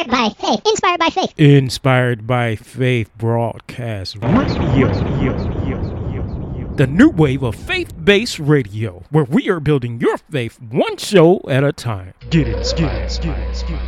Inspired by faith. Inspired by faith. Inspired by Faith Broadcast Radio. The new wave of faith based radio, where we are building your faith one show at a time. Get it, get it, get it, get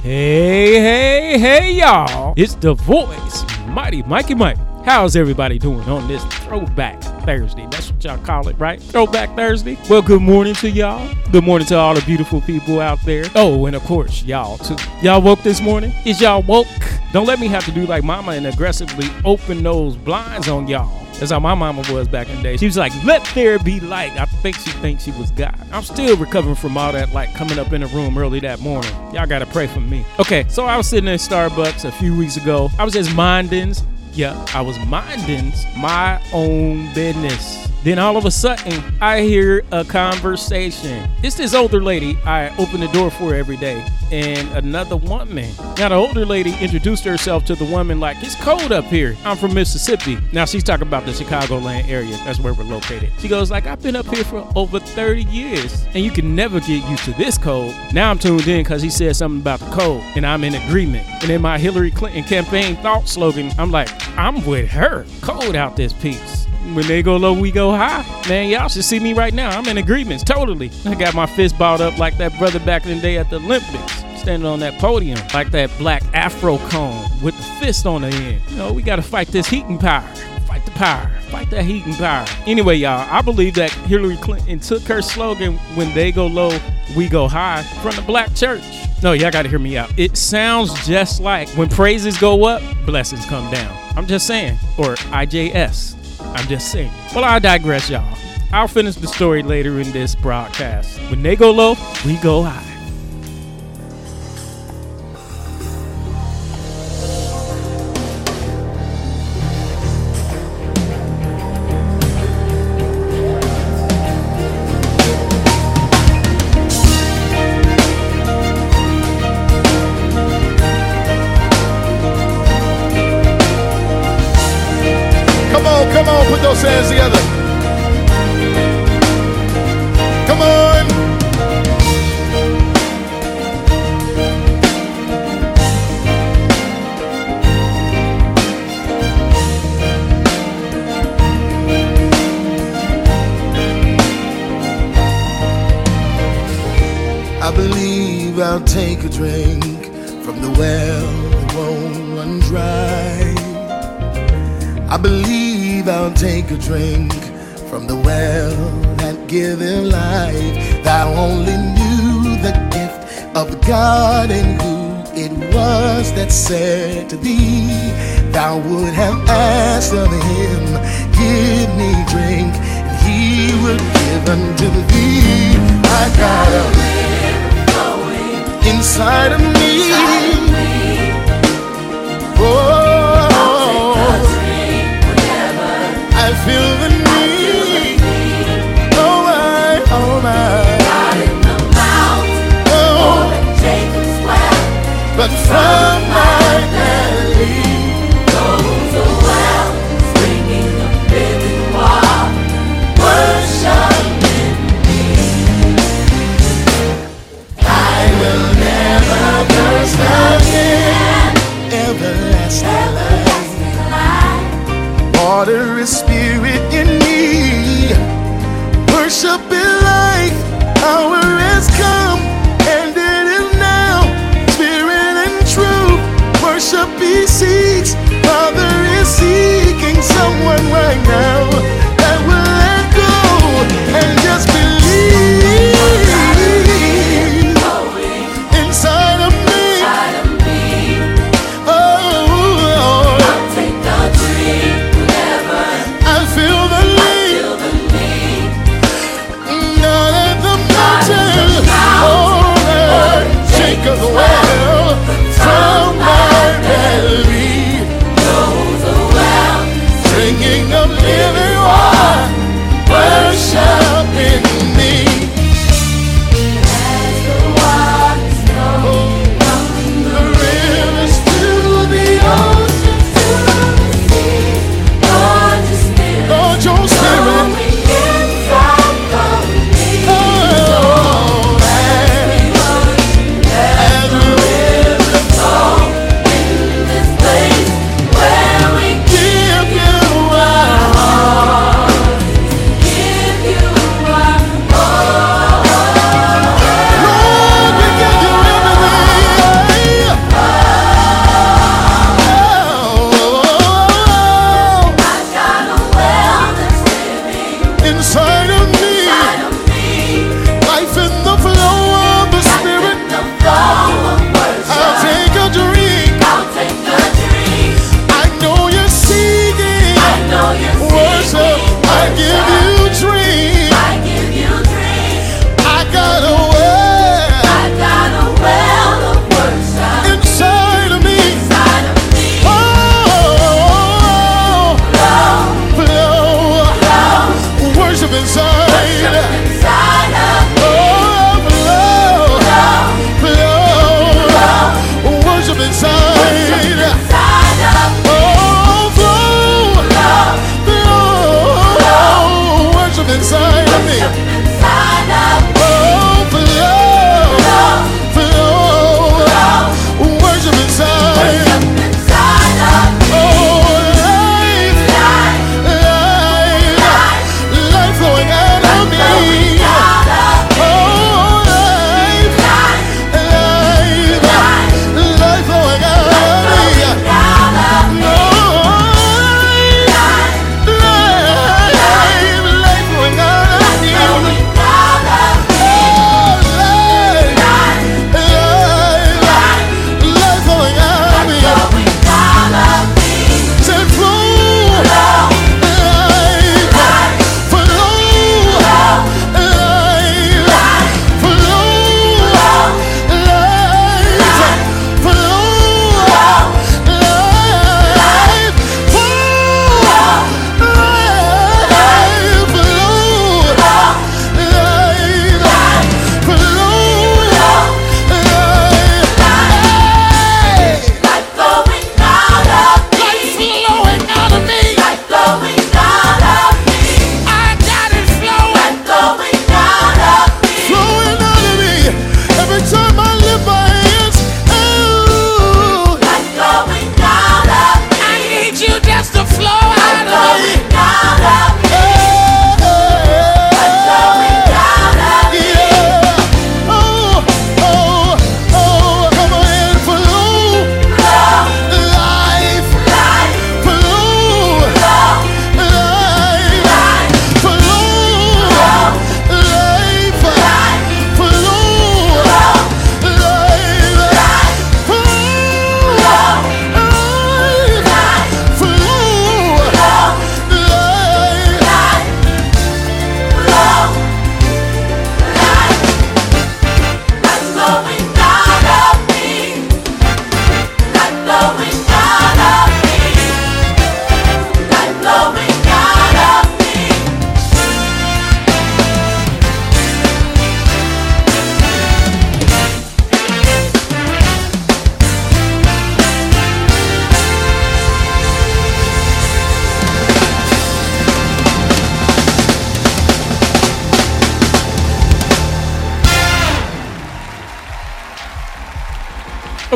Hey, hey, hey, y'all. It's the voice, Mighty Mikey Mike. How's everybody doing on this throwback Thursday? That's what y'all call it, right? Throwback Thursday. Well, good morning to y'all. Good morning to all the beautiful people out there. Oh, and of course, y'all too. Y'all woke this morning? Is y'all woke? Don't let me have to do like mama and aggressively open those blinds on y'all. That's how my mama was back in the day. She was like, let there be light. I think she thinks she was God. I'm still recovering from all that light coming up in the room early that morning. Y'all gotta pray for me. Okay, so I was sitting in Starbucks a few weeks ago. I was just minding yeah, I was minding my own business. Then all of a sudden, I hear a conversation. It's this older lady I open the door for every day, and another woman. Now, the older lady introduced herself to the woman like, It's cold up here. I'm from Mississippi. Now, she's talking about the Chicagoland area. That's where we're located. She goes, like, I've been up here for over 30 years, and you can never get used to this cold. Now I'm tuned in because he said something about the cold, and I'm in agreement. And in my Hillary Clinton campaign thought slogan, I'm like, I'm with her. Cold out this piece when they go low, we go high. Man, y'all should see me right now. I'm in agreements, totally. I got my fist balled up like that brother back in the day at the Olympics, standing on that podium like that black afro cone with the fist on the end. You know, we got to fight this heating power. Fight the power. Fight that heating power. Anyway, y'all, I believe that Hillary Clinton took her slogan, when they go low, we go high, from the black church. No, y'all got to hear me out. It sounds just like when praises go up, blessings come down. I'm just saying. Or IJS. I'm just saying. Well, I digress, y'all. I'll finish the story later in this broadcast. When they go low, we go high. I believe I'll take a drink from the well that won't run dry. I believe I'll take a drink from the well that giveth life. Thou only knew the gift of God and who it was that said to thee, Thou would have asked of him, Give me drink, and he would give unto thee. I got a inside of me. Oh, I feel the need. Oh my, oh my. Oh, but from my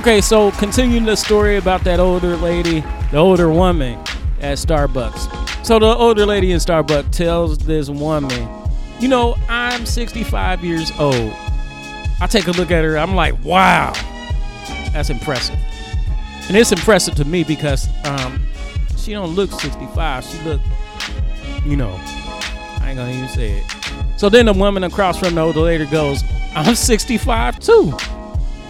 Okay, so continuing the story about that older lady, the older woman at Starbucks. So the older lady in Starbucks tells this woman, you know, I'm 65 years old. I take a look at her, I'm like, wow, that's impressive. And it's impressive to me because um, she don't look 65. She look, you know, I ain't gonna even say it. So then the woman across from the older lady goes, I'm 65 too.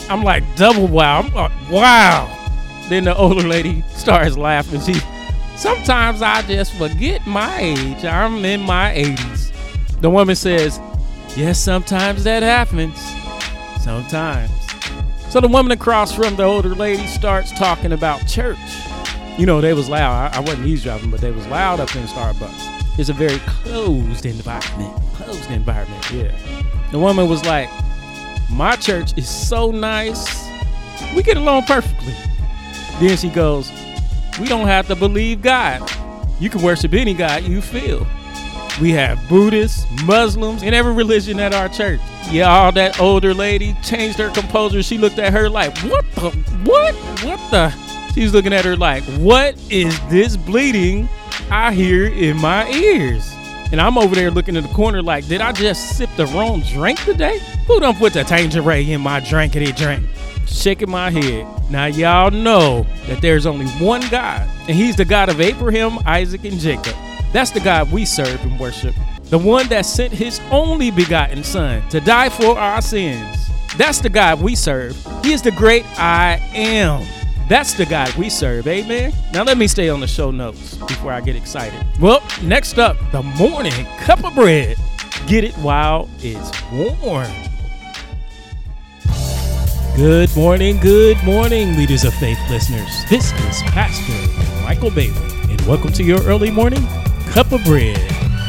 I'm like double wow. I'm like, wow. Then the older lady starts laughing. She sometimes I just forget my age. I'm in my 80s. The woman says, Yes, sometimes that happens. Sometimes. So the woman across from the older lady starts talking about church. You know, they was loud. I, I wasn't eavesdropping, but they was loud up in Starbucks. It's a very closed environment. Closed environment, yeah. The woman was like, my church is so nice. We get along perfectly. Then she goes, We don't have to believe God. You can worship any God you feel. We have Buddhists, Muslims, and every religion at our church. Yeah, all that older lady changed her composure. She looked at her like, What the? What? What the? She's looking at her like, What is this bleeding I hear in my ears? And I'm over there looking in the corner like, did I just sip the wrong drink today? Who done put the Tanqueray in my drinkity drink? Shaking my head. Now y'all know that there's only one God, and he's the God of Abraham, Isaac, and Jacob. That's the God we serve and worship. The one that sent his only begotten son to die for our sins. That's the God we serve. He is the great I am. That's the God we serve, amen? Now let me stay on the show notes before I get excited. Well, next up, the morning cup of bread. Get it while it's warm. Good morning, good morning, leaders of faith listeners. This is Pastor Michael Bailey, and welcome to your early morning cup of bread.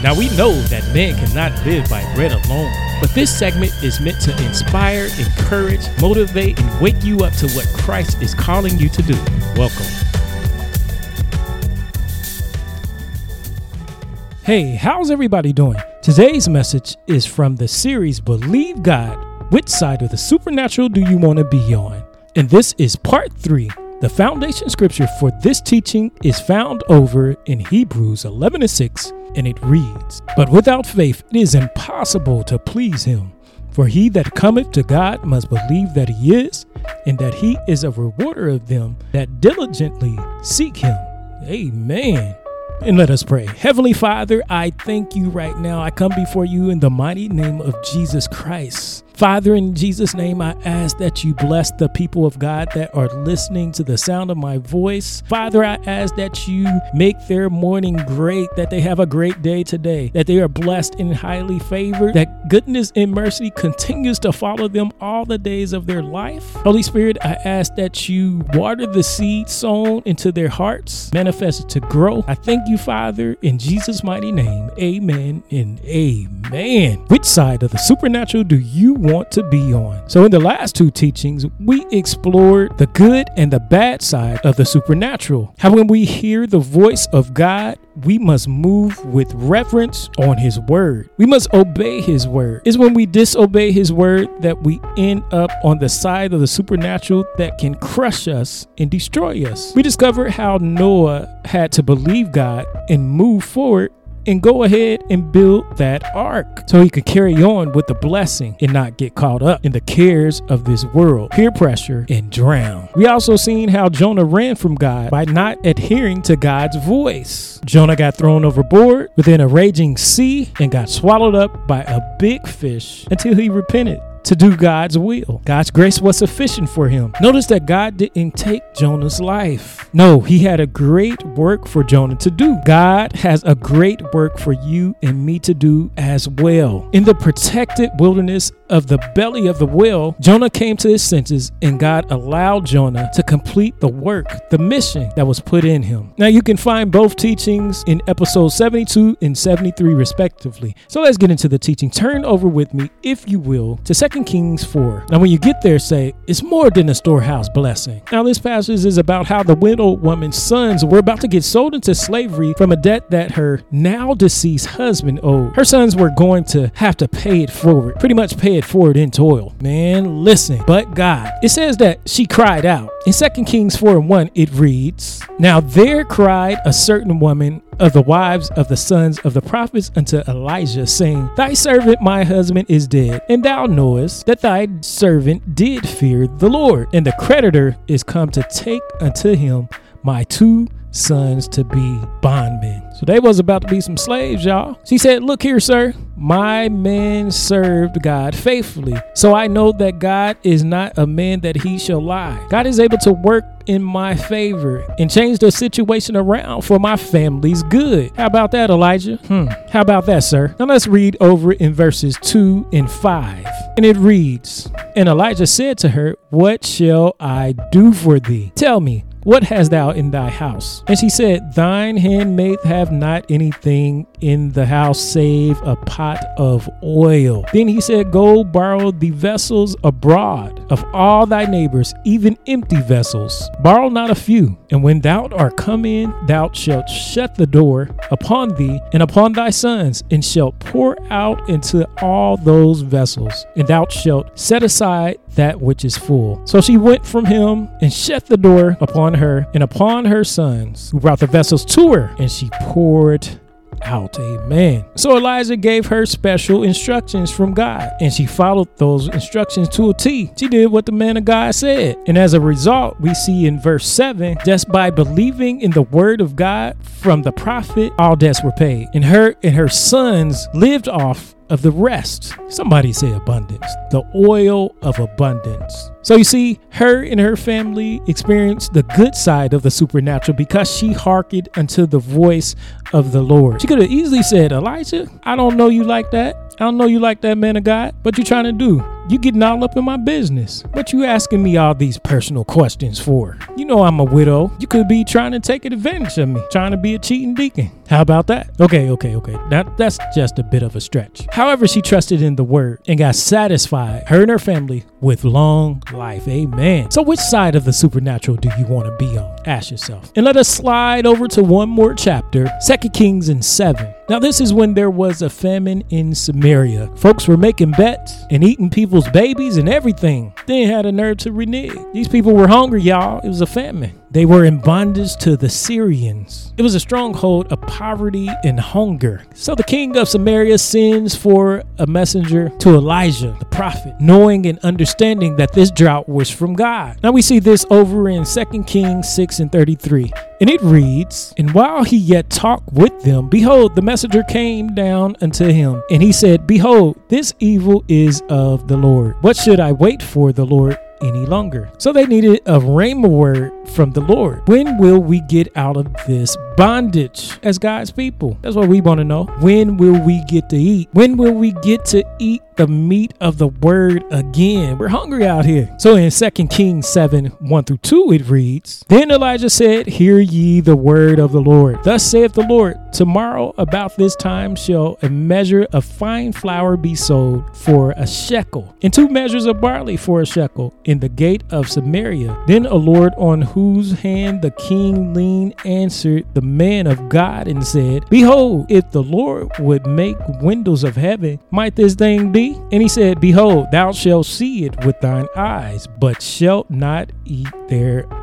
Now, we know that man cannot live by bread alone, but this segment is meant to inspire, encourage, motivate, and wake you up to what Christ is calling you to do. Welcome. Hey, how's everybody doing? Today's message is from the series Believe God. Which side of the supernatural do you want to be on? And this is part three. The foundation scripture for this teaching is found over in Hebrews 11 and 6, and it reads But without faith it is impossible to please him. For he that cometh to God must believe that he is, and that he is a rewarder of them that diligently seek him. Amen. And let us pray. Heavenly Father, I thank you right now. I come before you in the mighty name of Jesus Christ. Father, in Jesus' name, I ask that you bless the people of God that are listening to the sound of my voice. Father, I ask that you make their morning great, that they have a great day today, that they are blessed and highly favored, that goodness and mercy continues to follow them all the days of their life. Holy Spirit, I ask that you water the seed sown into their hearts, manifest it to grow. I thank you, Father, in Jesus' mighty name. Amen and amen. Which side of the supernatural do you want to be on. So, in the last two teachings, we explored the good and the bad side of the supernatural. How, when we hear the voice of God, we must move with reverence on His word. We must obey His word. It's when we disobey His word that we end up on the side of the supernatural that can crush us and destroy us. We discovered how Noah had to believe God and move forward and go ahead and build that ark so he could carry on with the blessing and not get caught up in the cares of this world, peer pressure, and drown. We also seen how Jonah ran from God by not adhering to God's voice. Jonah got thrown overboard within a raging sea and got swallowed up by a big fish until he repented to do God's will. God's grace was sufficient for him. Notice that God didn't take Jonah's life. No, he had a great work for Jonah to do. God has a great work for you and me to do as well. In the protected wilderness of the belly of the whale, Jonah came to his senses and God allowed Jonah to complete the work, the mission that was put in him. Now you can find both teachings in episode 72 and 73 respectively. So let's get into the teaching. Turn over with me, if you will, to 2 Kings 4. Now, when you get there, say, it's more than a storehouse blessing. Now, this passage is about how the widow woman's sons were about to get sold into slavery from a debt that her now deceased husband owed. Her sons were going to have to pay it forward, pretty much pay it forward in toil. Man, listen, but God. It says that she cried out. In 2 Kings 4 and 1, it reads, Now there cried a certain woman of the wives of the sons of the prophets unto Elijah, saying, Thy servant my husband is dead, and thou knowest that thy servant did fear the Lord, and the creditor is come to take unto him my two sons to be bondmen. So they was about to be some slaves, y'all. She said, Look here, sir. My men served God faithfully. So I know that God is not a man that he shall lie. God is able to work in my favor and change the situation around for my family's good. How about that, Elijah? Hmm. How about that, sir? Now let's read over in verses 2 and 5. And it reads And Elijah said to her, What shall I do for thee? Tell me, what hast thou in thy house? And she said, Thine handmaid have not anything in the house save a pot of oil. Then he said, Go borrow the vessels abroad of all thy neighbors, even empty vessels. Borrow not a few. And when thou art come in, thou shalt shut the door upon thee and upon thy sons, and shalt pour out into all those vessels, and thou shalt set aside that which is full. So she went from him and shut the door upon her and upon her sons, who brought the vessels to her, and she poured out. Amen. So Elijah gave her special instructions from God, and she followed those instructions to a T. She did what the man of God said. And as a result, we see in verse 7 just by believing in the word of God from the prophet, all debts were paid. And her and her sons lived off of the rest. Somebody say abundance. The oil of abundance. So you see, her and her family experienced the good side of the supernatural because she hearkened unto the voice of the Lord. She could have easily said, Elijah, I don't know you like that. I don't know you like that man of God. What you trying to do? You getting all up in my business. What you asking me all these personal questions for? You know I'm a widow. You could be trying to take advantage of me, trying to be a cheating deacon. How about that? Okay, okay, okay. That that's just a bit of a stretch. However, she trusted in the word and got satisfied, her and her family, with long life. Amen. So which side of the supernatural do you want to be on? Ask yourself. And let us slide over to one more chapter, Second Kings and 7. Now, this is when there was a famine in Samaria. Folks were making bets and eating people's babies and everything. They had a nerve to renege. These people were hungry, y'all. It was a famine. They were in bondage to the Syrians. It was a stronghold of poverty and hunger. So the king of Samaria sends for a messenger to Elijah, the prophet, knowing and understanding that this drought was from God. Now we see this over in 2 Kings 6 and 33. And it reads, And while he yet talked with them, behold, the messenger came down unto him, and he said, Behold, this evil is of the Lord. What should I wait for the Lord? Any longer. So they needed a rhema word from the Lord. When will we get out of this bondage as God's people? That's what we want to know. When will we get to eat? When will we get to eat the meat of the word again? We're hungry out here. So in 2 Kings 7 1 through 2, it reads Then Elijah said, Hear ye the word of the Lord. Thus saith the Lord, Tomorrow about this time shall a measure of fine flour be sold for a shekel, and two measures of barley for a shekel in the gate of Samaria. Then a Lord on whose hand the king leaned answered the man of God and said, Behold, if the Lord would make windows of heaven, might this thing be? And he said, Behold, thou shalt see it with thine eyes, but shalt not eat thereof.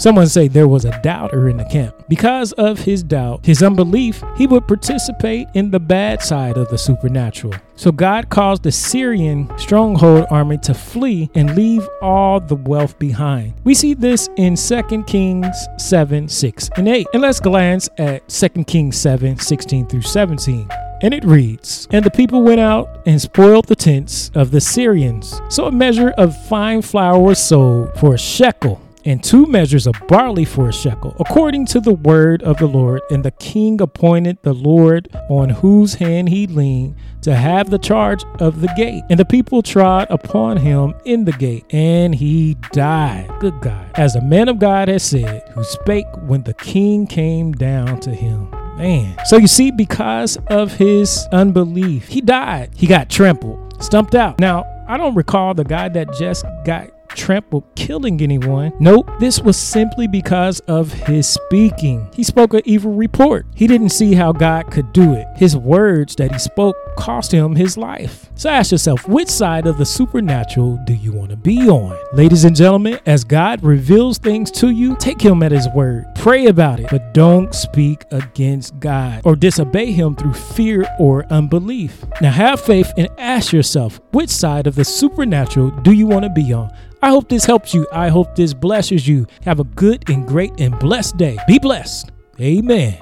Someone say there was a doubter in the camp. Because of his doubt, his unbelief, he would participate in the bad side of the supernatural. So God caused the Syrian stronghold army to flee and leave all the wealth behind. We see this in 2 Kings 7, 6, and 8. And let's glance at 2 Kings 7, 16 through 17. And it reads, And the people went out and spoiled the tents of the Syrians. So a measure of fine flour was sold for a shekel and two measures of barley for a shekel, according to the word of the Lord. And the king appointed the Lord on whose hand he leaned to have the charge of the gate. And the people trod upon him in the gate, and he died. Good God. As the man of God has said, who spake when the king came down to him. Man. So you see, because of his unbelief, he died. He got trampled, stumped out. Now, I don't recall the guy that just got trampled killing anyone. Nope, this was simply because of his speaking. He spoke an evil report. He didn't see how God could do it. His words that he spoke cost him his life. So ask yourself, which side of the supernatural do you want to be on? Ladies and gentlemen, as God reveals things to you, take him at his word. Pray about it, but don't speak against God or disobey him through fear or unbelief. Now have faith and ask yourself, which side of the supernatural do you want to be on? I hope this helps you. I hope this blesses you. Have a good and great and blessed day. Be blessed. Amen.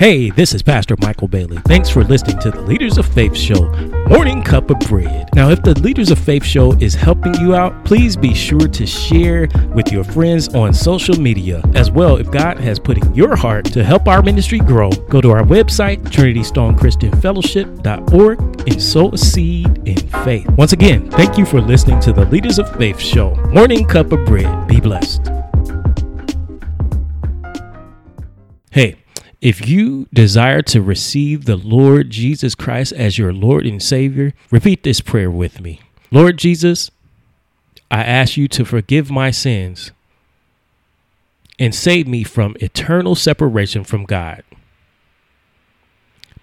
Hey, this is Pastor Michael Bailey. Thanks for listening to the Leaders of Faith Show, Morning Cup of Bread. Now, if the Leaders of Faith Show is helping you out, please be sure to share with your friends on social media. As well, if God has put in your heart to help our ministry grow, go to our website, TrinityStoneChristianFellowship.org, and sow a seed in faith. Once again, thank you for listening to the Leaders of Faith Show, Morning Cup of Bread. Be blessed. Hey, if you desire to receive the Lord Jesus Christ as your Lord and Savior, repeat this prayer with me. Lord Jesus, I ask you to forgive my sins and save me from eternal separation from God.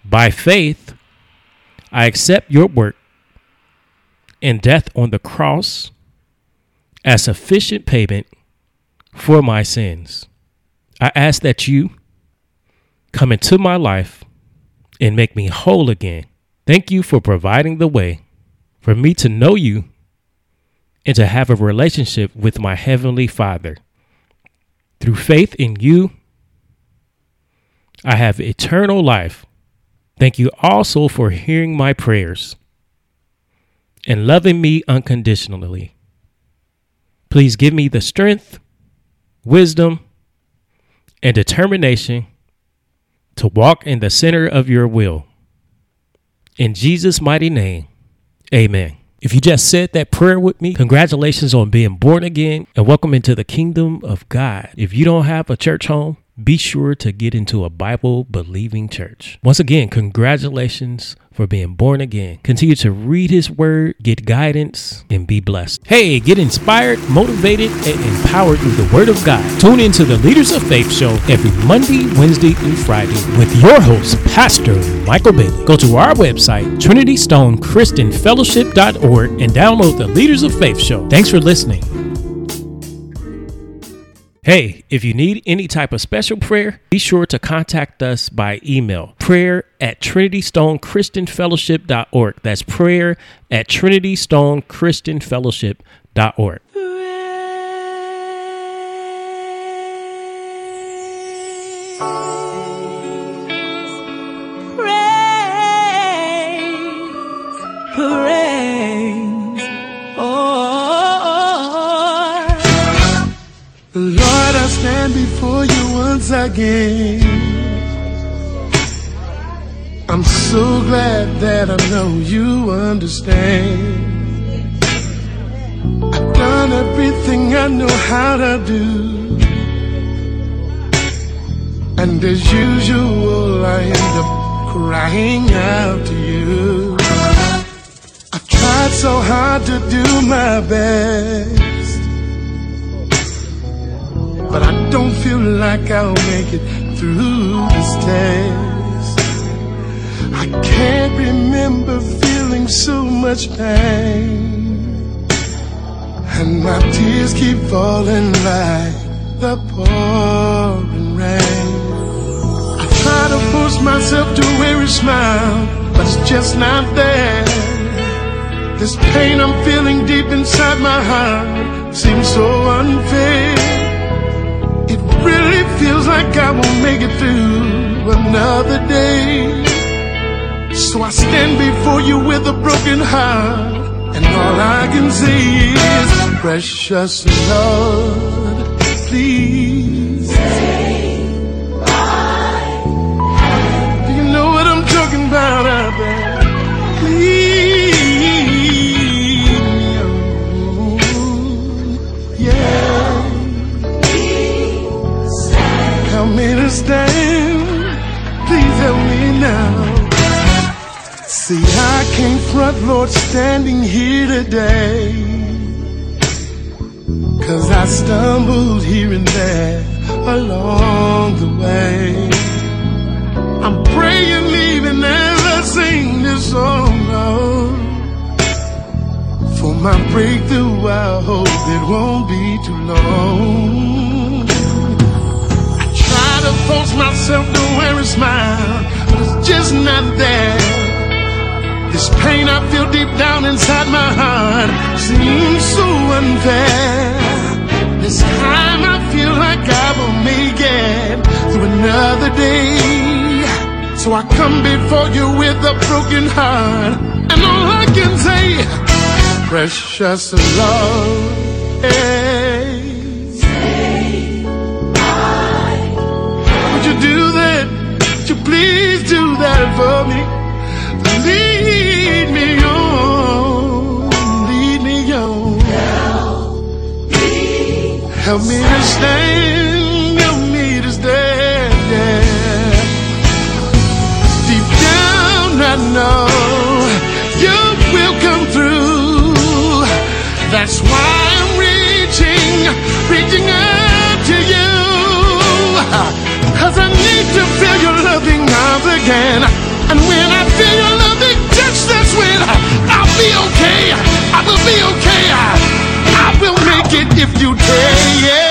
By faith, I accept your work and death on the cross as sufficient payment for my sins. I ask that you come into my life and make me whole again. Thank you for providing the way for me to know you and to have a relationship with my Heavenly Father. Through faith in you, I have eternal life. Thank you also for hearing my prayers and loving me unconditionally. Please give me the strength, wisdom, and determination to walk in the center of your will. In Jesus' mighty name, amen. If you just said that prayer with me, congratulations on being born again and welcome into the kingdom of God. If you don't have a church home, be sure to get into a Bible believing church. Once again, congratulations for being born again. Continue to read His Word, get guidance, and be blessed. Hey, get inspired, motivated, and empowered through the Word of God. Tune into the Leaders of Faith show every Monday, Wednesday, and Friday with your host, Pastor Michael Bailey. Go to our website, TrinityStoneChristianFellowship.org, and download the Leaders of Faith show. Thanks for listening. Hey, if you need any type of special prayer, be sure to contact us by email prayer at trinitystonechristianfellowship.org. That's prayer at trinitystonechristianfellowship.org. before you once again. I'm so glad that I know you understand. I've done everything I know how to do. And as usual, I end up crying out to you. I've tried so hard to do my best. But I don't feel like I'll make it through this test. I can't remember feeling so much pain. And my tears keep falling like the pouring rain. I try to force myself to wear a smile, but it's just not there. This pain I'm feeling deep inside my heart seems so unfair. Make it through another day. So I stand before you with a broken heart, and all I can say is, Precious Lord, please. Front, Lord, standing here today. Cause I stumbled here and there along the way. I'm praying, even as I sing this song. For my breakthrough, I hope it won't be too long. I try to force myself to wear a smile, but it's just not there. This pain I feel deep down inside my heart seems so unfair. This time I feel like I will make it through another day. So I come before you with a broken heart, and all I can say, precious. Hey. Would you do that? Would you please do that for me? Help me to stand, help me to stand. Yeah. Deep down, I know you will come through. That's why I'm reaching, reaching out to you. Cause I need to feel your loving arms again. And when I feel your loving touch, that's when I'll be okay. I will be okay. If you take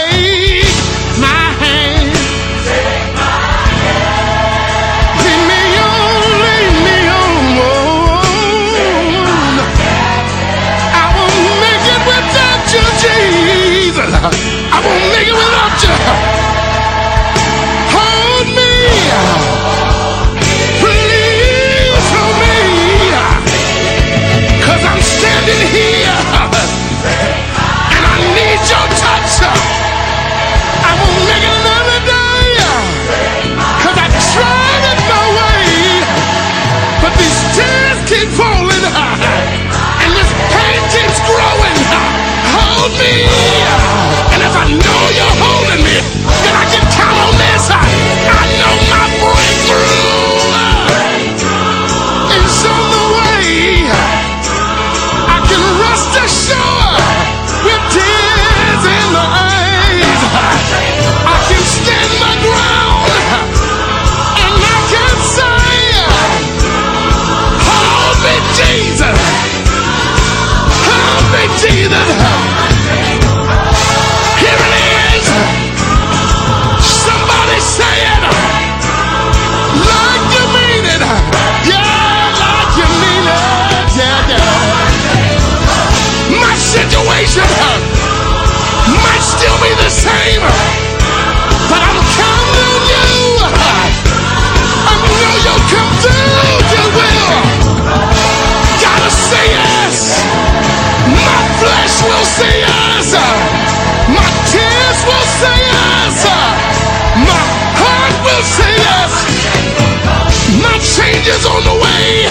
change is on the way.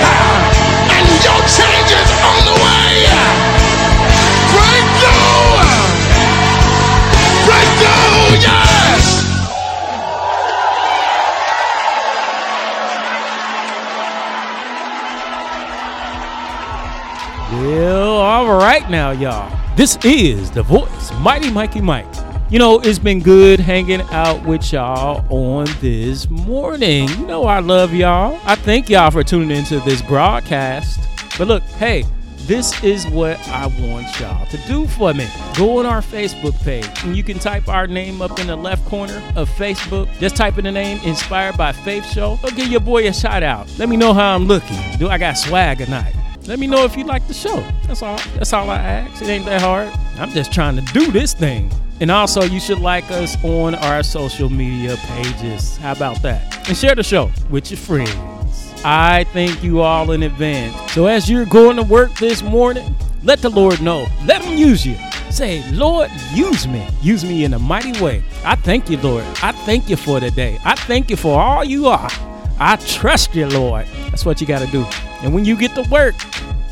And your change is on the way. Breakthrough! Breakthrough, yes! Well, all right now, y'all. This is the voice, Mighty Mikey Mike. You know, it's been good hanging out with y'all on this morning. You know, I love y'all. I thank y'all for tuning into this broadcast. But look, hey, this is what I want y'all to do for me. Go on our Facebook page and you can type our name up in the left corner of Facebook. Just type in the name Inspired by Faith Show. Go give your boy a shout out. Let me know how I'm looking. Do I got swag or not? Let me know if you like the show. That's all. That's all I ask. It ain't that hard. I'm just trying to do this thing. And also, you should like us on our social media pages. How about that? And share the show with your friends. I thank you all in advance. So, as you're going to work this morning, let the Lord know. Let Him use you. Say, Lord, use me. Use me in a mighty way. I thank you, Lord. I thank you for today. I thank you for all you are. I trust you, Lord. That's what you got to do. And when you get to work,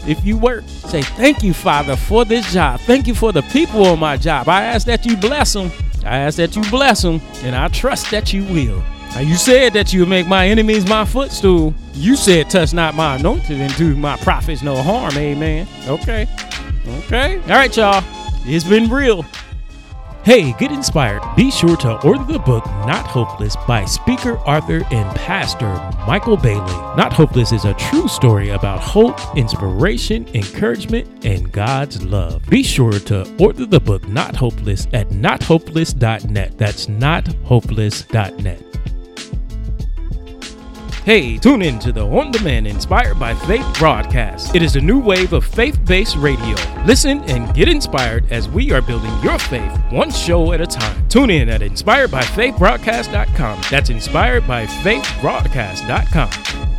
if you work, say, Thank you, Father, for this job. Thank you for the people on my job. I ask that you bless them. I ask that you bless them, and I trust that you will. Now, you said that you would make my enemies my footstool. You said, Touch not my anointed and do my prophets no harm. Amen. Okay. Okay. All right, y'all. It's been real. Hey, get inspired. Be sure to order the book Not Hopeless by speaker, author, and pastor Michael Bailey. Not Hopeless is a true story about hope, inspiration, encouragement, and God's love. Be sure to order the book Not Hopeless at nothopeless.net. That's nothopeless.net. Hey, tune in to the On Demand Inspired by Faith broadcast. It is a new wave of faith based radio. Listen and get inspired as we are building your faith one show at a time. Tune in at inspiredbyfaithbroadcast.com. That's inspiredbyfaithbroadcast.com.